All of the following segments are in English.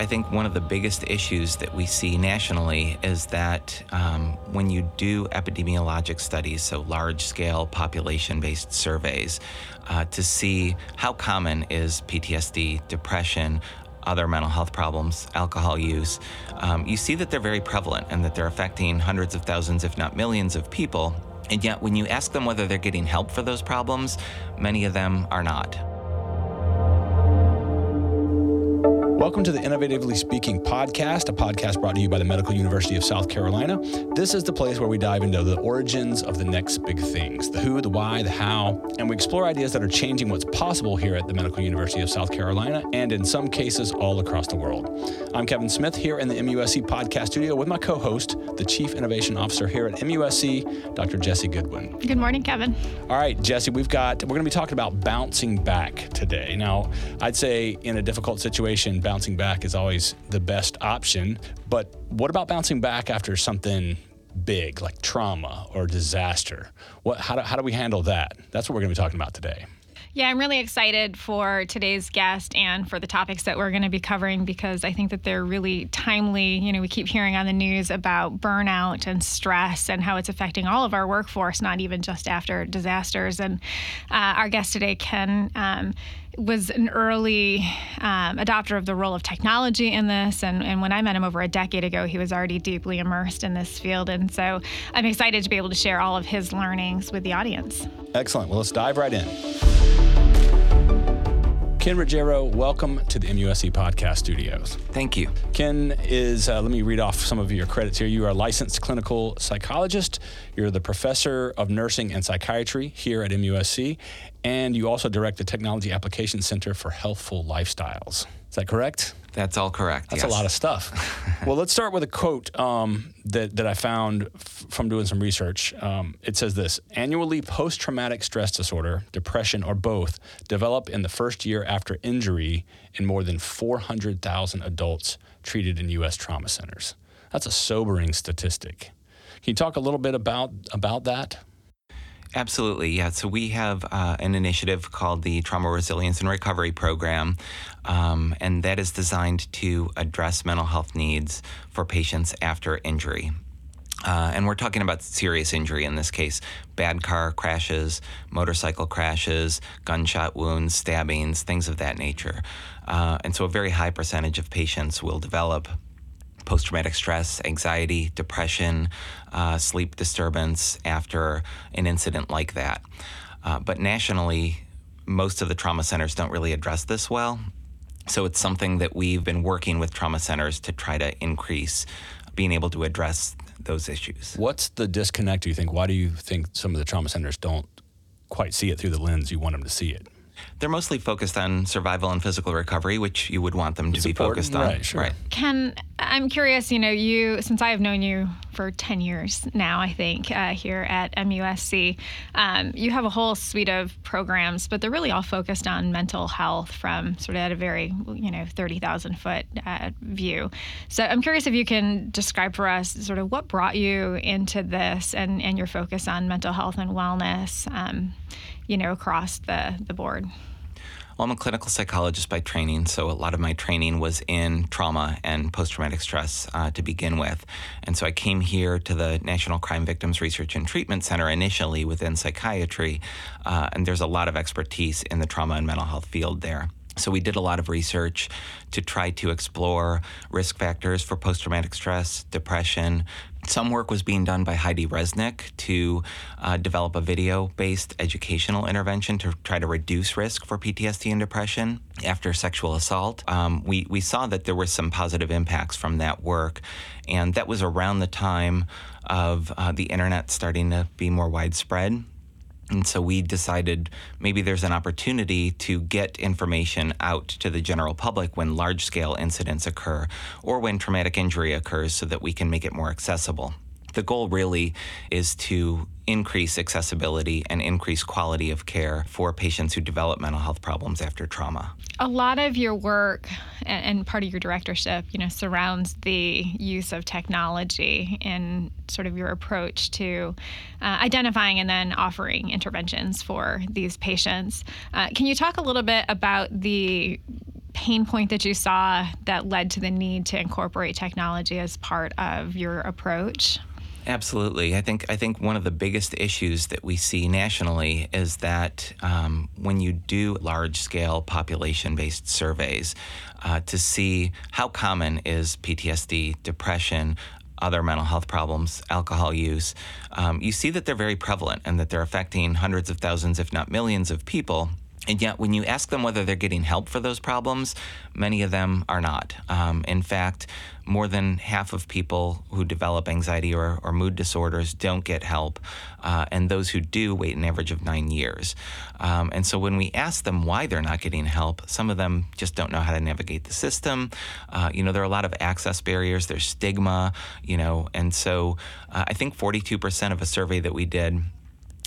I think one of the biggest issues that we see nationally is that um, when you do epidemiologic studies, so large scale population based surveys, uh, to see how common is PTSD, depression, other mental health problems, alcohol use, um, you see that they're very prevalent and that they're affecting hundreds of thousands, if not millions, of people. And yet, when you ask them whether they're getting help for those problems, many of them are not. Welcome to the Innovatively Speaking podcast, a podcast brought to you by the Medical University of South Carolina. This is the place where we dive into the origins of the next big things the who, the why, the how, and we explore ideas that are changing what's possible here at the Medical University of South Carolina and in some cases all across the world. I'm Kevin Smith here in the MUSC podcast studio with my co host, the Chief Innovation Officer here at MUSC, Dr. Jesse Goodwin. Good morning, Kevin. All right, Jesse, we've got, we're going to be talking about bouncing back today. Now, I'd say in a difficult situation, bouncing back is always the best option. But what about bouncing back after something big like trauma or disaster? What, how, do, how do we handle that? That's what we're going to be talking about today. Yeah, I'm really excited for today's guest and for the topics that we're going to be covering because I think that they're really timely. You know, we keep hearing on the news about burnout and stress and how it's affecting all of our workforce, not even just after disasters. And uh, our guest today, Ken, um, was an early um, adopter of the role of technology in this. And, and when I met him over a decade ago, he was already deeply immersed in this field. And so I'm excited to be able to share all of his learnings with the audience. Excellent. Well, let's dive right in. Ken Ruggiero, welcome to the MUSC podcast studios. Thank you. Ken is, uh, let me read off some of your credits here. You are a licensed clinical psychologist, you're the professor of nursing and psychiatry here at MUSC, and you also direct the Technology Application Center for Healthful Lifestyles. Is that correct? That's all correct. That's yes. a lot of stuff. well, let's start with a quote um, that, that I found f- from doing some research. Um, it says this Annually, post traumatic stress disorder, depression, or both develop in the first year after injury in more than 400,000 adults treated in U.S. trauma centers. That's a sobering statistic. Can you talk a little bit about, about that? Absolutely, yeah. So we have uh, an initiative called the Trauma Resilience and Recovery Program, um, and that is designed to address mental health needs for patients after injury. Uh, and we're talking about serious injury in this case bad car crashes, motorcycle crashes, gunshot wounds, stabbings, things of that nature. Uh, and so a very high percentage of patients will develop post traumatic stress, anxiety, depression, uh, sleep disturbance after an incident like that. Uh, but nationally, most of the trauma centers don't really address this well. So it's something that we've been working with trauma centers to try to increase being able to address those issues. What's the disconnect, do you think? Why do you think some of the trauma centers don't quite see it through the lens you want them to see it? They're mostly focused on survival and physical recovery, which you would want them to it's be important. focused on. Right, sure. right. Ken, I'm curious, you know, you, since I have known you for 10 years now, I think, uh, here at MUSC, um, you have a whole suite of programs, but they're really all focused on mental health from sort of at a very, you know, 30,000 foot uh, view. So I'm curious if you can describe for us sort of what brought you into this and, and your focus on mental health and wellness, um, you know, across the, the board. Well, I'm a clinical psychologist by training, so a lot of my training was in trauma and post traumatic stress uh, to begin with. And so I came here to the National Crime Victims Research and Treatment Center initially within psychiatry, uh, and there's a lot of expertise in the trauma and mental health field there. So we did a lot of research to try to explore risk factors for post traumatic stress, depression. Some work was being done by Heidi Resnick to uh, develop a video based educational intervention to try to reduce risk for PTSD and depression after sexual assault. Um, we, we saw that there were some positive impacts from that work, and that was around the time of uh, the internet starting to be more widespread. And so we decided maybe there's an opportunity to get information out to the general public when large scale incidents occur or when traumatic injury occurs so that we can make it more accessible. The goal really is to increase accessibility and increase quality of care for patients who develop mental health problems after trauma. A lot of your work and part of your directorship, you know, surrounds the use of technology in sort of your approach to uh, identifying and then offering interventions for these patients. Uh, can you talk a little bit about the pain point that you saw that led to the need to incorporate technology as part of your approach? Absolutely. I think I think one of the biggest issues that we see nationally is that um, when you do large scale population based surveys uh, to see how common is PTSD, depression, other mental health problems, alcohol use, um, you see that they're very prevalent and that they're affecting hundreds of thousands, if not millions, of people. And yet, when you ask them whether they're getting help for those problems, many of them are not. Um, in fact, more than half of people who develop anxiety or, or mood disorders don't get help, uh, and those who do wait an average of nine years. Um, and so, when we ask them why they're not getting help, some of them just don't know how to navigate the system. Uh, you know, there are a lot of access barriers, there's stigma, you know, and so uh, I think 42% of a survey that we did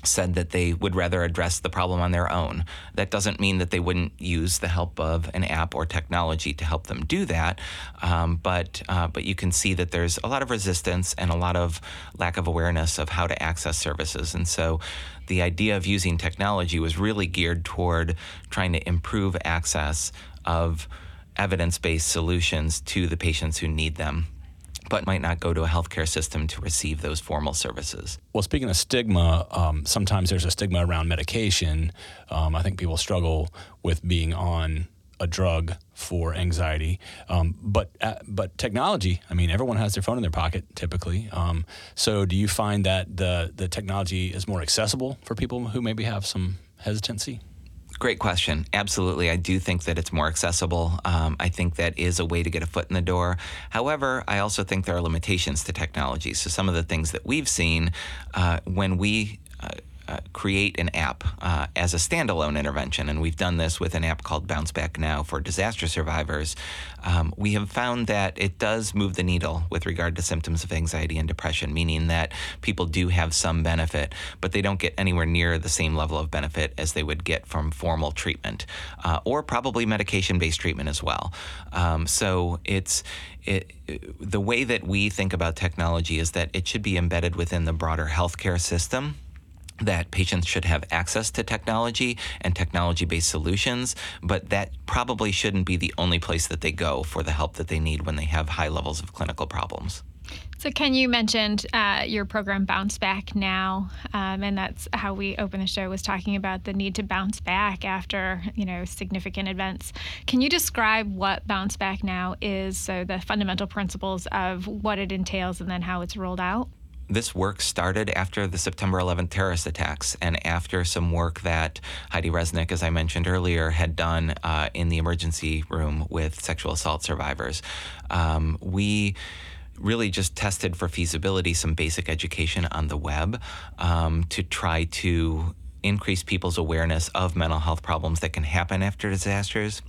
said that they would rather address the problem on their own. That doesn't mean that they wouldn't use the help of an app or technology to help them do that, um, but uh, but you can see that there's a lot of resistance and a lot of lack of awareness of how to access services, and so the idea of using technology was really geared toward trying to improve access of evidence-based solutions to the patients who need them but might not go to a healthcare system to receive those formal services. Well, speaking of stigma, um, sometimes there's a stigma around medication. Um, I think people struggle with being on a drug for anxiety. Um, but uh, but technology, I mean, everyone has their phone in their pocket typically. Um, so, do you find that the the technology is more accessible for people who maybe have some hesitancy? Great question. Absolutely. I do think that it's more accessible. Um, I think that is a way to get a foot in the door. However, I also think there are limitations to technology. So, some of the things that we've seen uh, when we uh, uh, create an app uh, as a standalone intervention, and we've done this with an app called Bounce Back Now for disaster survivors. Um, we have found that it does move the needle with regard to symptoms of anxiety and depression, meaning that people do have some benefit, but they don't get anywhere near the same level of benefit as they would get from formal treatment uh, or probably medication based treatment as well. Um, so it's it, the way that we think about technology is that it should be embedded within the broader healthcare system that patients should have access to technology and technology based solutions, but that probably shouldn't be the only place that they go for the help that they need when they have high levels of clinical problems. So, Ken, you mentioned uh, your program Bounce Back Now, um, and that's how we opened the show was talking about the need to bounce back after you know significant events. Can you describe what Bounce Back Now is? So, the fundamental principles of what it entails, and then how it's rolled out this work started after the September 11th terrorist attacks and after some work that Heidi Resnick, as I mentioned earlier, had done uh, in the emergency room with sexual assault survivors. Um, we really just tested for feasibility some basic education on the web um, to try to increase people's awareness of mental health problems that can happen after disasters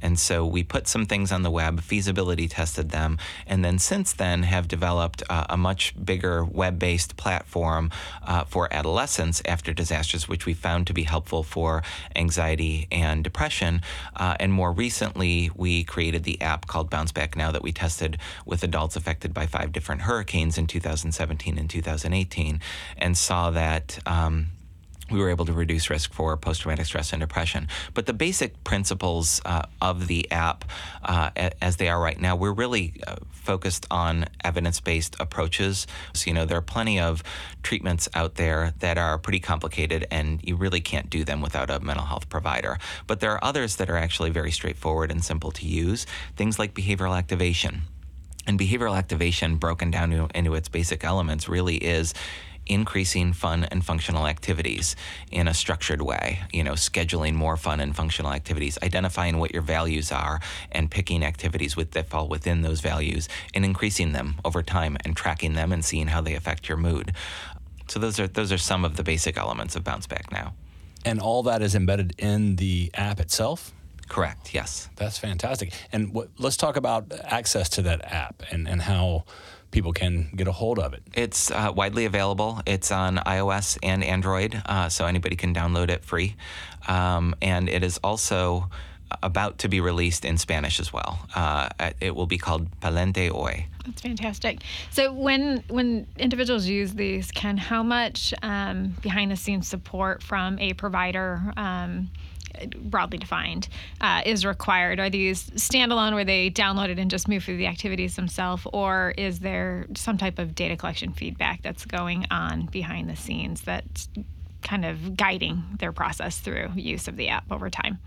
and so we put some things on the web, feasibility tested them, and then since then have developed uh, a much bigger web based platform uh, for adolescents after disasters, which we found to be helpful for anxiety and depression. Uh, and more recently, we created the app called Bounce Back Now that we tested with adults affected by five different hurricanes in 2017 and 2018 and saw that. Um, we were able to reduce risk for post traumatic stress and depression. But the basic principles uh, of the app, uh, as they are right now, we're really uh, focused on evidence based approaches. So, you know, there are plenty of treatments out there that are pretty complicated, and you really can't do them without a mental health provider. But there are others that are actually very straightforward and simple to use, things like behavioral activation. And behavioral activation, broken down into its basic elements, really is increasing fun and functional activities in a structured way, you know, scheduling more fun and functional activities, identifying what your values are and picking activities with, that fall within those values and increasing them over time and tracking them and seeing how they affect your mood. So those are those are some of the basic elements of Bounce Back Now. And all that is embedded in the app itself? Correct, yes. That's fantastic. And what, let's talk about access to that app and, and how people can get a hold of it? It's uh, widely available. It's on iOS and Android, uh, so anybody can download it free. Um, and it is also about to be released in Spanish as well. Uh, it will be called Palente Hoy. That's fantastic. So when when individuals use these, Ken how much um, behind the scenes support from a provider? Um, broadly defined, uh, is required? Are these standalone where they download it and just move through the activities themselves, or is there some type of data collection feedback that's going on behind the scenes that's kind of guiding their process through use of the app over time?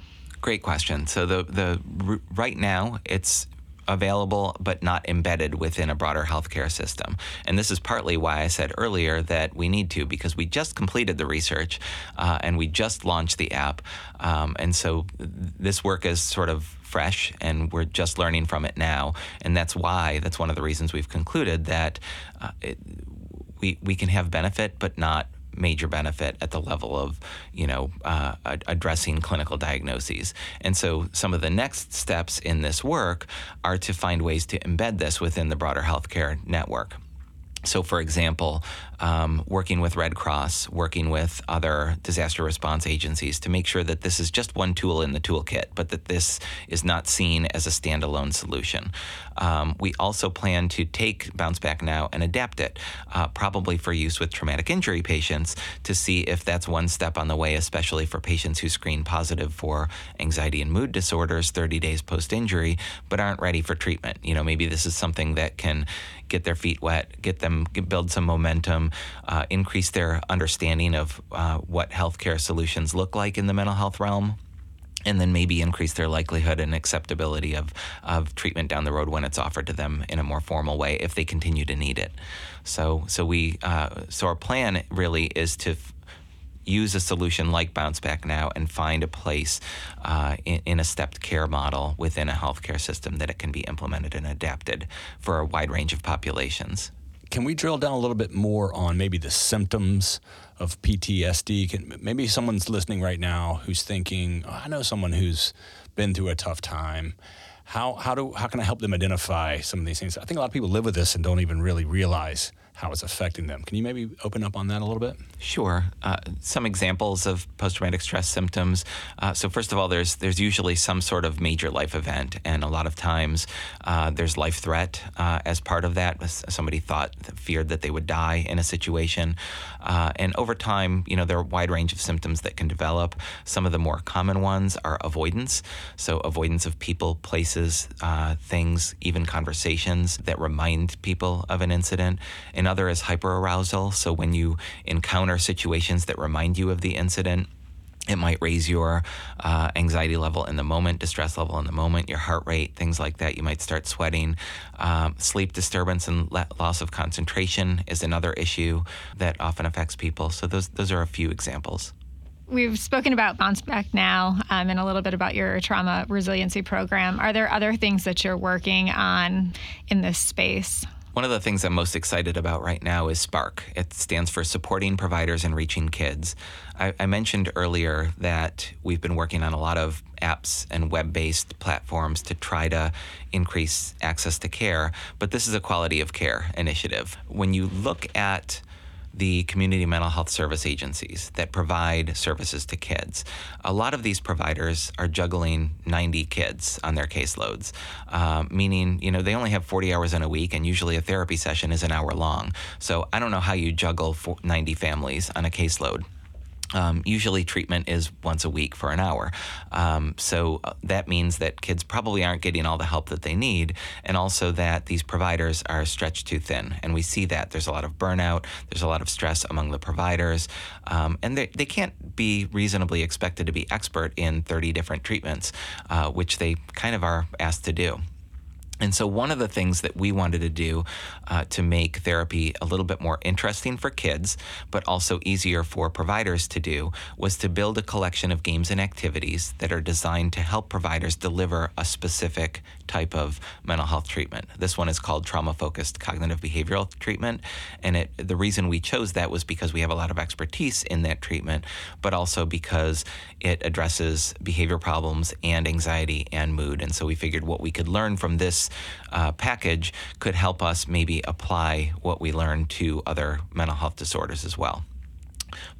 Great question. So the the right now it's available but not embedded within a broader healthcare system. And this is partly why I said earlier that we need to, because we just completed the research uh, and we just launched the app. Um, and so this work is sort of fresh and we're just learning from it now. And that's why, that's one of the reasons we've concluded that uh, it, we, we can have benefit but not major benefit at the level of, you know, uh, addressing clinical diagnoses. And so some of the next steps in this work are to find ways to embed this within the broader healthcare network. So, for example, um, working with Red Cross, working with other disaster response agencies to make sure that this is just one tool in the toolkit, but that this is not seen as a standalone solution. Um, we also plan to take Bounce Back Now and adapt it, uh, probably for use with traumatic injury patients, to see if that's one step on the way, especially for patients who screen positive for anxiety and mood disorders 30 days post injury, but aren't ready for treatment. You know, maybe this is something that can get their feet wet, get them get, build some momentum, uh, increase their understanding of uh, what healthcare solutions look like in the mental health realm and then maybe increase their likelihood and acceptability of, of treatment down the road when it's offered to them in a more formal way if they continue to need it. So, so we, uh, so our plan really is to f- use a solution like Bounce Back Now and find a place uh, in, in, a stepped care model within a healthcare system that it can be implemented and adapted for a wide range of populations. Can we drill down a little bit more on maybe the symptoms of PTSD? Can, maybe someone's listening right now who's thinking, oh, I know someone who's been through a tough time. How, how, do, how can I help them identify some of these things? I think a lot of people live with this and don't even really realize how it's affecting them. Can you maybe open up on that a little bit? Sure. Uh, some examples of post-traumatic stress symptoms. Uh, so first of all, there's there's usually some sort of major life event, and a lot of times uh, there's life threat uh, as part of that. Somebody thought feared that they would die in a situation, uh, and over time, you know, there are a wide range of symptoms that can develop. Some of the more common ones are avoidance. So avoidance of people, places, uh, things, even conversations that remind people of an incident. And Another is hyperarousal. So when you encounter situations that remind you of the incident, it might raise your uh, anxiety level in the moment, distress level in the moment, your heart rate, things like that. You might start sweating. Um, sleep disturbance and le- loss of concentration is another issue that often affects people. So those those are a few examples. We've spoken about Bounce Back Now um, and a little bit about your trauma resiliency program. Are there other things that you're working on in this space? One of the things I'm most excited about right now is Spark. It stands for Supporting Providers and Reaching Kids. I, I mentioned earlier that we've been working on a lot of apps and web based platforms to try to increase access to care, but this is a quality of care initiative. When you look at the community mental health service agencies that provide services to kids. A lot of these providers are juggling 90 kids on their caseloads, uh, meaning, you know, they only have 40 hours in a week, and usually a therapy session is an hour long. So I don't know how you juggle 90 families on a caseload. Um, usually, treatment is once a week for an hour. Um, so uh, that means that kids probably aren't getting all the help that they need, and also that these providers are stretched too thin. And we see that there's a lot of burnout, there's a lot of stress among the providers, um, and they, they can't be reasonably expected to be expert in 30 different treatments, uh, which they kind of are asked to do. And so, one of the things that we wanted to do uh, to make therapy a little bit more interesting for kids, but also easier for providers to do, was to build a collection of games and activities that are designed to help providers deliver a specific type of mental health treatment. This one is called trauma focused cognitive behavioral treatment. And it, the reason we chose that was because we have a lot of expertise in that treatment, but also because it addresses behavior problems and anxiety and mood. And so, we figured what we could learn from this uh, package could help us maybe apply what we learned to other mental health disorders as well.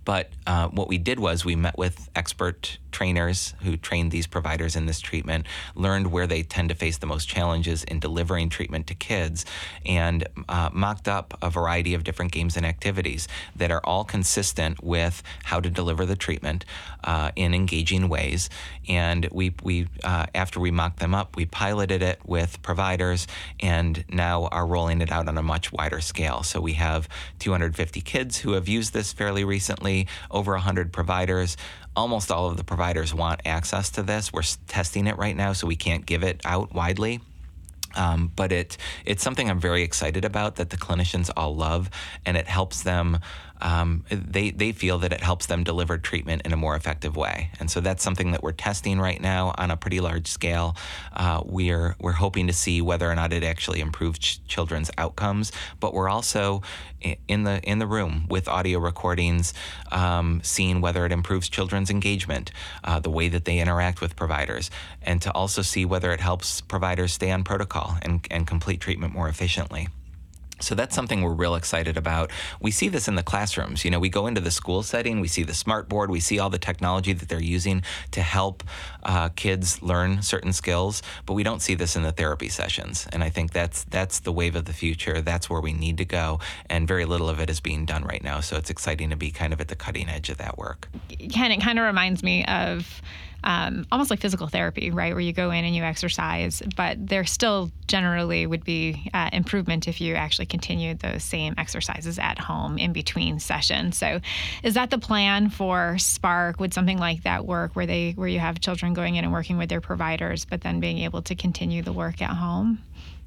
But uh, what we did was we met with expert trainers who trained these providers in this treatment, learned where they tend to face the most challenges in delivering treatment to kids, and uh, mocked up a variety of different games and activities that are all consistent with how to deliver the treatment uh, in engaging ways. And we, we uh, after we mocked them up, we piloted it with providers and now are rolling it out on a much wider scale. So we have 250 kids who have used this fairly recently, over 100 providers almost all of the providers want access to this. We're testing it right now, so we can't give it out widely. Um, but it it's something I'm very excited about that the clinicians all love, and it helps them um, they, they feel that it helps them deliver treatment in a more effective way. And so that's something that we're testing right now on a pretty large scale. Uh, we're, we're hoping to see whether or not it actually improves ch- children's outcomes, but we're also in the, in the room with audio recordings, um, seeing whether it improves children's engagement, uh, the way that they interact with providers, and to also see whether it helps providers stay on protocol and, and complete treatment more efficiently. So that's something we're real excited about. We see this in the classrooms. You know, we go into the school setting, we see the smart board, we see all the technology that they're using to help uh, kids learn certain skills, but we don't see this in the therapy sessions. And I think that's that's the wave of the future. That's where we need to go, and very little of it is being done right now. So it's exciting to be kind of at the cutting edge of that work. Ken, it kind of reminds me of um, almost like physical therapy, right? Where you go in and you exercise, but there still generally would be uh, improvement if you actually continued those same exercises at home in between sessions. So, is that the plan for Spark? Would something like that work, where they where you have children going in and working with their providers, but then being able to continue the work at home?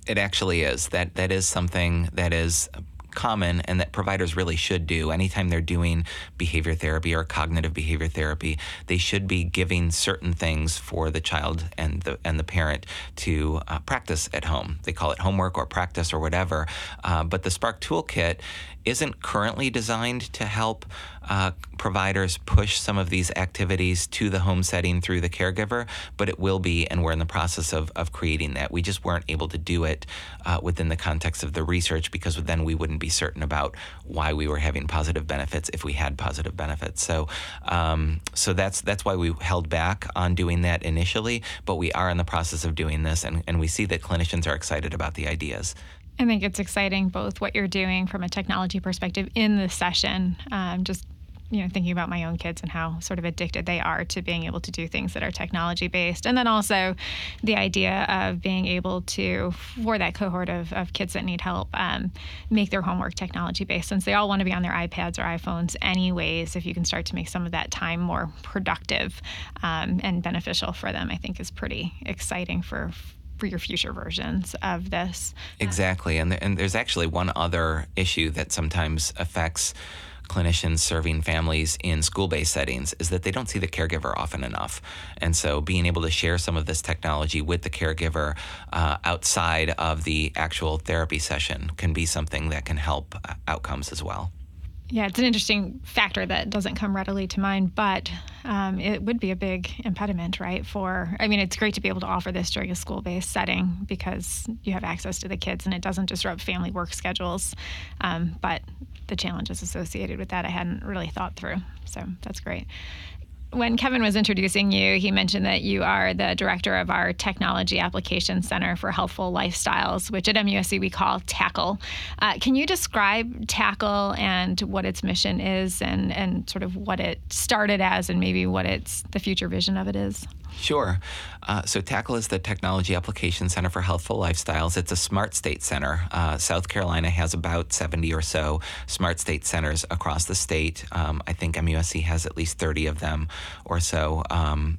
It actually is. That that is something that is common and that providers really should do. Anytime they're doing behavior therapy or cognitive behavior therapy they should be giving certain things for the child and the and the parent to uh, practice at home. They call it homework or practice or whatever uh, but the spark toolkit isn't currently designed to help uh, providers push some of these activities to the home setting through the caregiver, but it will be, and we're in the process of, of creating that. We just weren't able to do it uh, within the context of the research because then we wouldn't be certain about why we were having positive benefits if we had positive benefits. So, um, so that's that's why we held back on doing that initially, but we are in the process of doing this, and, and we see that clinicians are excited about the ideas. I think it's exciting both what you're doing from a technology perspective in the session, um, just you know thinking about my own kids and how sort of addicted they are to being able to do things that are technology based and then also the idea of being able to for that cohort of, of kids that need help um, make their homework technology based since they all want to be on their ipads or iphones anyways if you can start to make some of that time more productive um, and beneficial for them i think is pretty exciting for for your future versions of this. Exactly. And, and there's actually one other issue that sometimes affects clinicians serving families in school based settings is that they don't see the caregiver often enough. And so being able to share some of this technology with the caregiver uh, outside of the actual therapy session can be something that can help uh, outcomes as well. Yeah, it's an interesting factor that doesn't come readily to mind, but um, it would be a big impediment, right? For, I mean, it's great to be able to offer this during a school based setting because you have access to the kids and it doesn't disrupt family work schedules. Um, but the challenges associated with that I hadn't really thought through. So that's great when Kevin was introducing you, he mentioned that you are the director of our Technology Application Center for Healthful Lifestyles, which at MUSC we call TACL. Uh, can you describe TACL and what its mission is and, and sort of what it started as and maybe what its the future vision of it is? Sure. Uh, so TACL is the Technology Application Center for Healthful Lifestyles. It's a smart state center. Uh, South Carolina has about 70 or so smart state centers across the state. Um, I think MUSC has at least 30 of them or so. Um,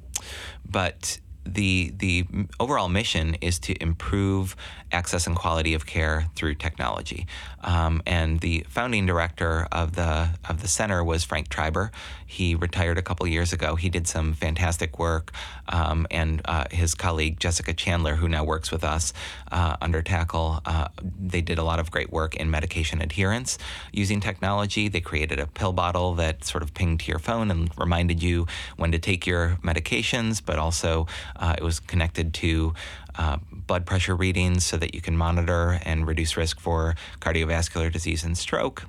but the the overall mission is to improve access and quality of care through technology. Um, and the founding director of the of the center was Frank Treiber. He retired a couple years ago. He did some fantastic work, um, and uh, his colleague Jessica Chandler, who now works with us uh, under TACL, uh, they did a lot of great work in medication adherence using technology. They created a pill bottle that sort of pinged to your phone and reminded you when to take your medications, but also uh, it was connected to uh, blood pressure readings so that you can monitor and reduce risk for cardiovascular disease and stroke.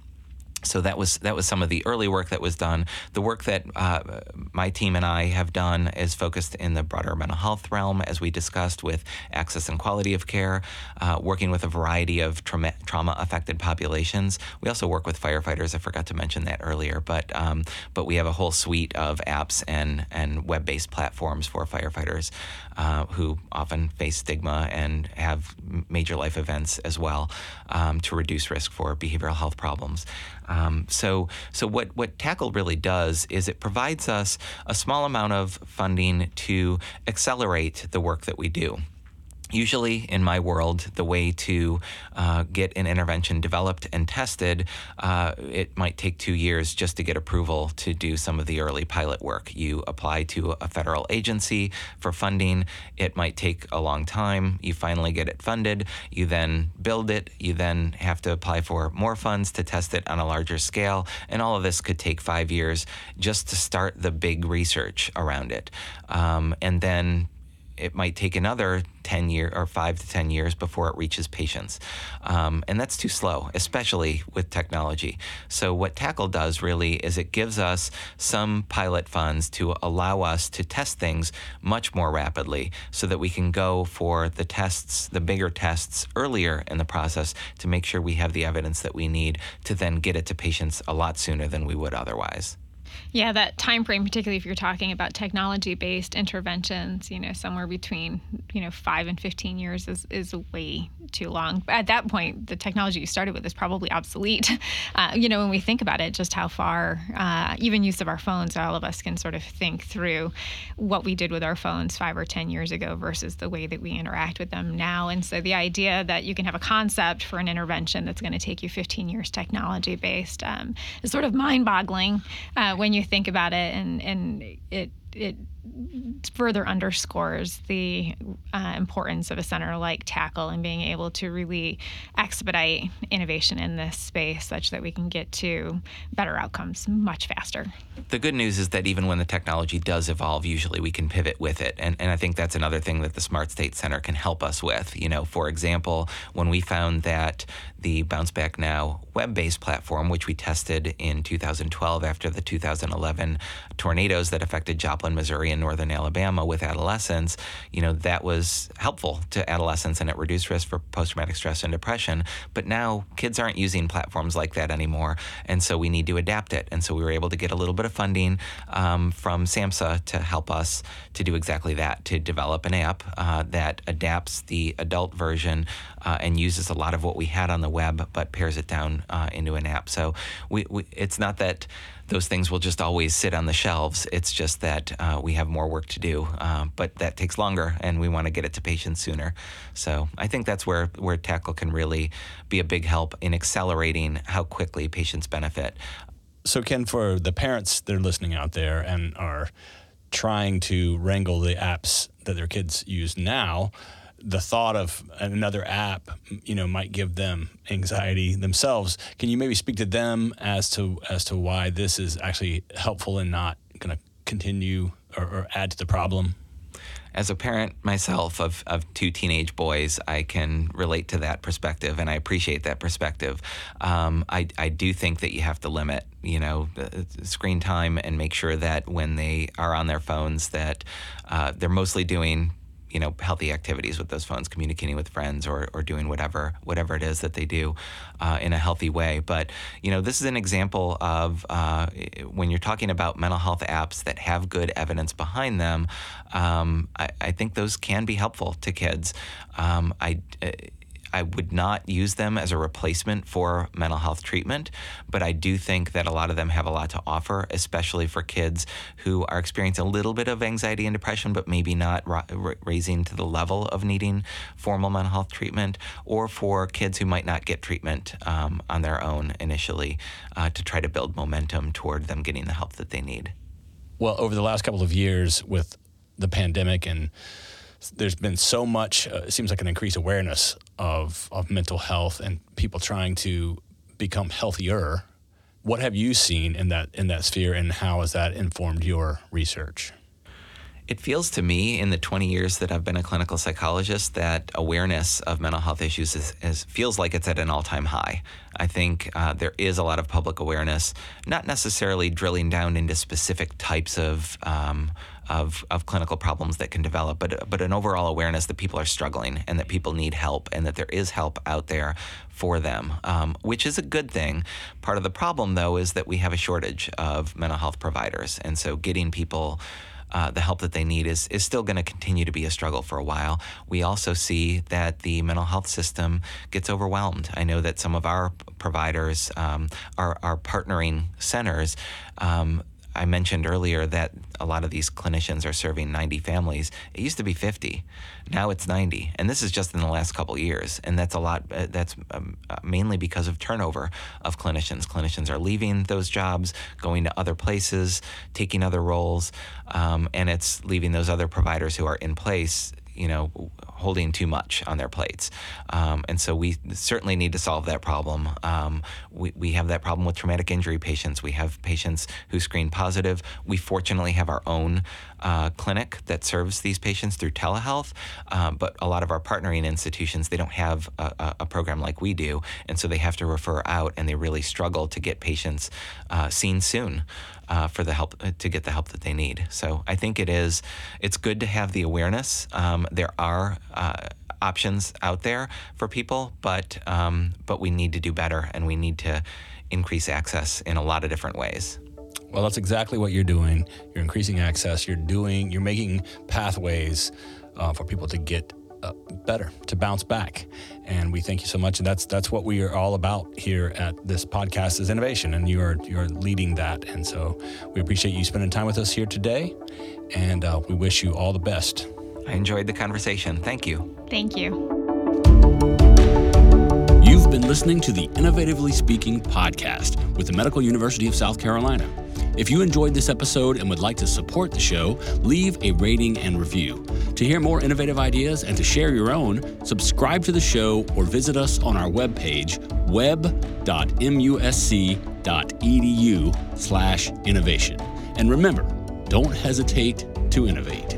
So that was that was some of the early work that was done. The work that uh, my team and I have done is focused in the broader mental health realm, as we discussed, with access and quality of care, uh, working with a variety of trauma, trauma affected populations. We also work with firefighters. I forgot to mention that earlier, but um, but we have a whole suite of apps and and web based platforms for firefighters uh, who often face stigma and have major life events as well um, to reduce risk for behavioral health problems. Um, so, so what, what TACL really does is it provides us a small amount of funding to accelerate the work that we do. Usually, in my world, the way to uh, get an intervention developed and tested, uh, it might take two years just to get approval to do some of the early pilot work. You apply to a federal agency for funding. It might take a long time. You finally get it funded. You then build it. You then have to apply for more funds to test it on a larger scale. And all of this could take five years just to start the big research around it. Um, and then it might take another 10 year or 5 to 10 years before it reaches patients. Um, and that's too slow especially with technology. So what TACL does really is it gives us some pilot funds to allow us to test things much more rapidly so that we can go for the tests the bigger tests earlier in the process to make sure we have the evidence that we need to then get it to patients a lot sooner than we would otherwise yeah, that time frame, particularly if you're talking about technology-based interventions, you know, somewhere between you know five and 15 years is is way too long. At that point, the technology you started with is probably obsolete. Uh, you know, when we think about it, just how far, uh, even use of our phones, all of us can sort of think through what we did with our phones five or 10 years ago versus the way that we interact with them now. And so the idea that you can have a concept for an intervention that's going to take you 15 years technology-based um, is sort of mind-boggling. Uh, when you think about it, and and it it further underscores the uh, importance of a center like TACL and being able to really expedite innovation in this space such that we can get to better outcomes much faster. The good news is that even when the technology does evolve, usually we can pivot with it. And, and I think that's another thing that the Smart State Center can help us with. You know, for example, when we found that the Bounce Back Now web based platform, which we tested in 2012 after the 2011 tornadoes that affected Joplin, Missouri, and northern Alabama with adolescents, you know, that was helpful to adolescents and it reduced risk for post traumatic stress and depression. But now kids aren't using platforms like that anymore. And so we need to adapt it. And so we were able to get a little bit of funding um, from SAMHSA to help us to do exactly that, to develop an app uh, that adapts the adult version uh, and uses a lot of what we had on the web, but pares it down uh, into an app. So we, we, it's not that those things will just always sit on the shelves. It's just that uh, we have more work to do, uh, but that takes longer, and we want to get it to patients sooner. So I think that's where where TACL can really be a big help in accelerating how quickly patients benefit. So Ken, for the parents that are listening out there and are trying to wrangle the apps that their kids use now the thought of another app, you know, might give them anxiety themselves. Can you maybe speak to them as to as to why this is actually helpful and not going to continue or, or, add to the problem? As a parent myself of, of two teenage boys, I can relate to that perspective, and I appreciate that perspective. Um, I, I do think that you have to limit, you know, screen time and make sure that when they are on their phones, that uh, they're mostly doing you know healthy activities with those phones, communicating with friends or, or doing whatever whatever it is that they do uh, in a healthy way. But you know this is an example of uh, when you're talking about mental health apps that have good evidence behind them. Um, I, I, think those can be helpful to kids. Um, I I would not use them as a replacement for mental health treatment, but I do think that a lot of them have a lot to offer, especially for kids who are experiencing a little bit of anxiety and depression, but maybe not ra- raising to the level of needing formal mental health treatment, or for kids who might not get treatment um, on their own initially uh, to try to build momentum toward them getting the help that they need. Well, over the last couple of years with the pandemic and there's been so much, uh, it seems like an increased awareness of, of mental health and people trying to become healthier. What have you seen in that in that sphere, and how has that informed your research? It feels to me in the 20 years that I've been a clinical psychologist that awareness of mental health issues is, is feels like it's at an all time high. I think uh, there is a lot of public awareness, not necessarily drilling down into specific types of. Um, of, of clinical problems that can develop, but but an overall awareness that people are struggling and that people need help and that there is help out there for them, um, which is a good thing. Part of the problem, though, is that we have a shortage of mental health providers, and so getting people uh, the help that they need is, is still going to continue to be a struggle for a while. We also see that the mental health system gets overwhelmed. I know that some of our providers, um, our, our partnering centers, um, I mentioned earlier that a lot of these clinicians are serving 90 families. It used to be 50. Now it's 90. And this is just in the last couple years. And that's a lot, uh, that's um, uh, mainly because of turnover of clinicians. Clinicians are leaving those jobs, going to other places, taking other roles, um, and it's leaving those other providers who are in place you know, holding too much on their plates. Um, and so we certainly need to solve that problem. Um, we, we have that problem with traumatic injury patients. We have patients who screen positive. We fortunately have our own uh, clinic that serves these patients through telehealth, um, but a lot of our partnering institutions, they don't have a, a, program like we do. And so they have to refer out and they really struggle to get patients uh, seen soon uh, for the help uh, to get the help that they need. So I think it is it's good to have the awareness. Um, there are uh, options out there for people, but um, but we need to do better, and we need to increase access in a lot of different ways. Well, that's exactly what you're doing. You're increasing access. You're doing. You're making pathways uh, for people to get uh, better to bounce back. And we thank you so much. And that's that's what we are all about here at this podcast is innovation, and you are you're leading that. And so we appreciate you spending time with us here today, and uh, we wish you all the best. I enjoyed the conversation. Thank you. Thank you. You've been listening to the Innovatively Speaking podcast with the Medical University of South Carolina. If you enjoyed this episode and would like to support the show, leave a rating and review. To hear more innovative ideas and to share your own, subscribe to the show or visit us on our webpage, web.musc.edu slash innovation. And remember, don't hesitate to innovate.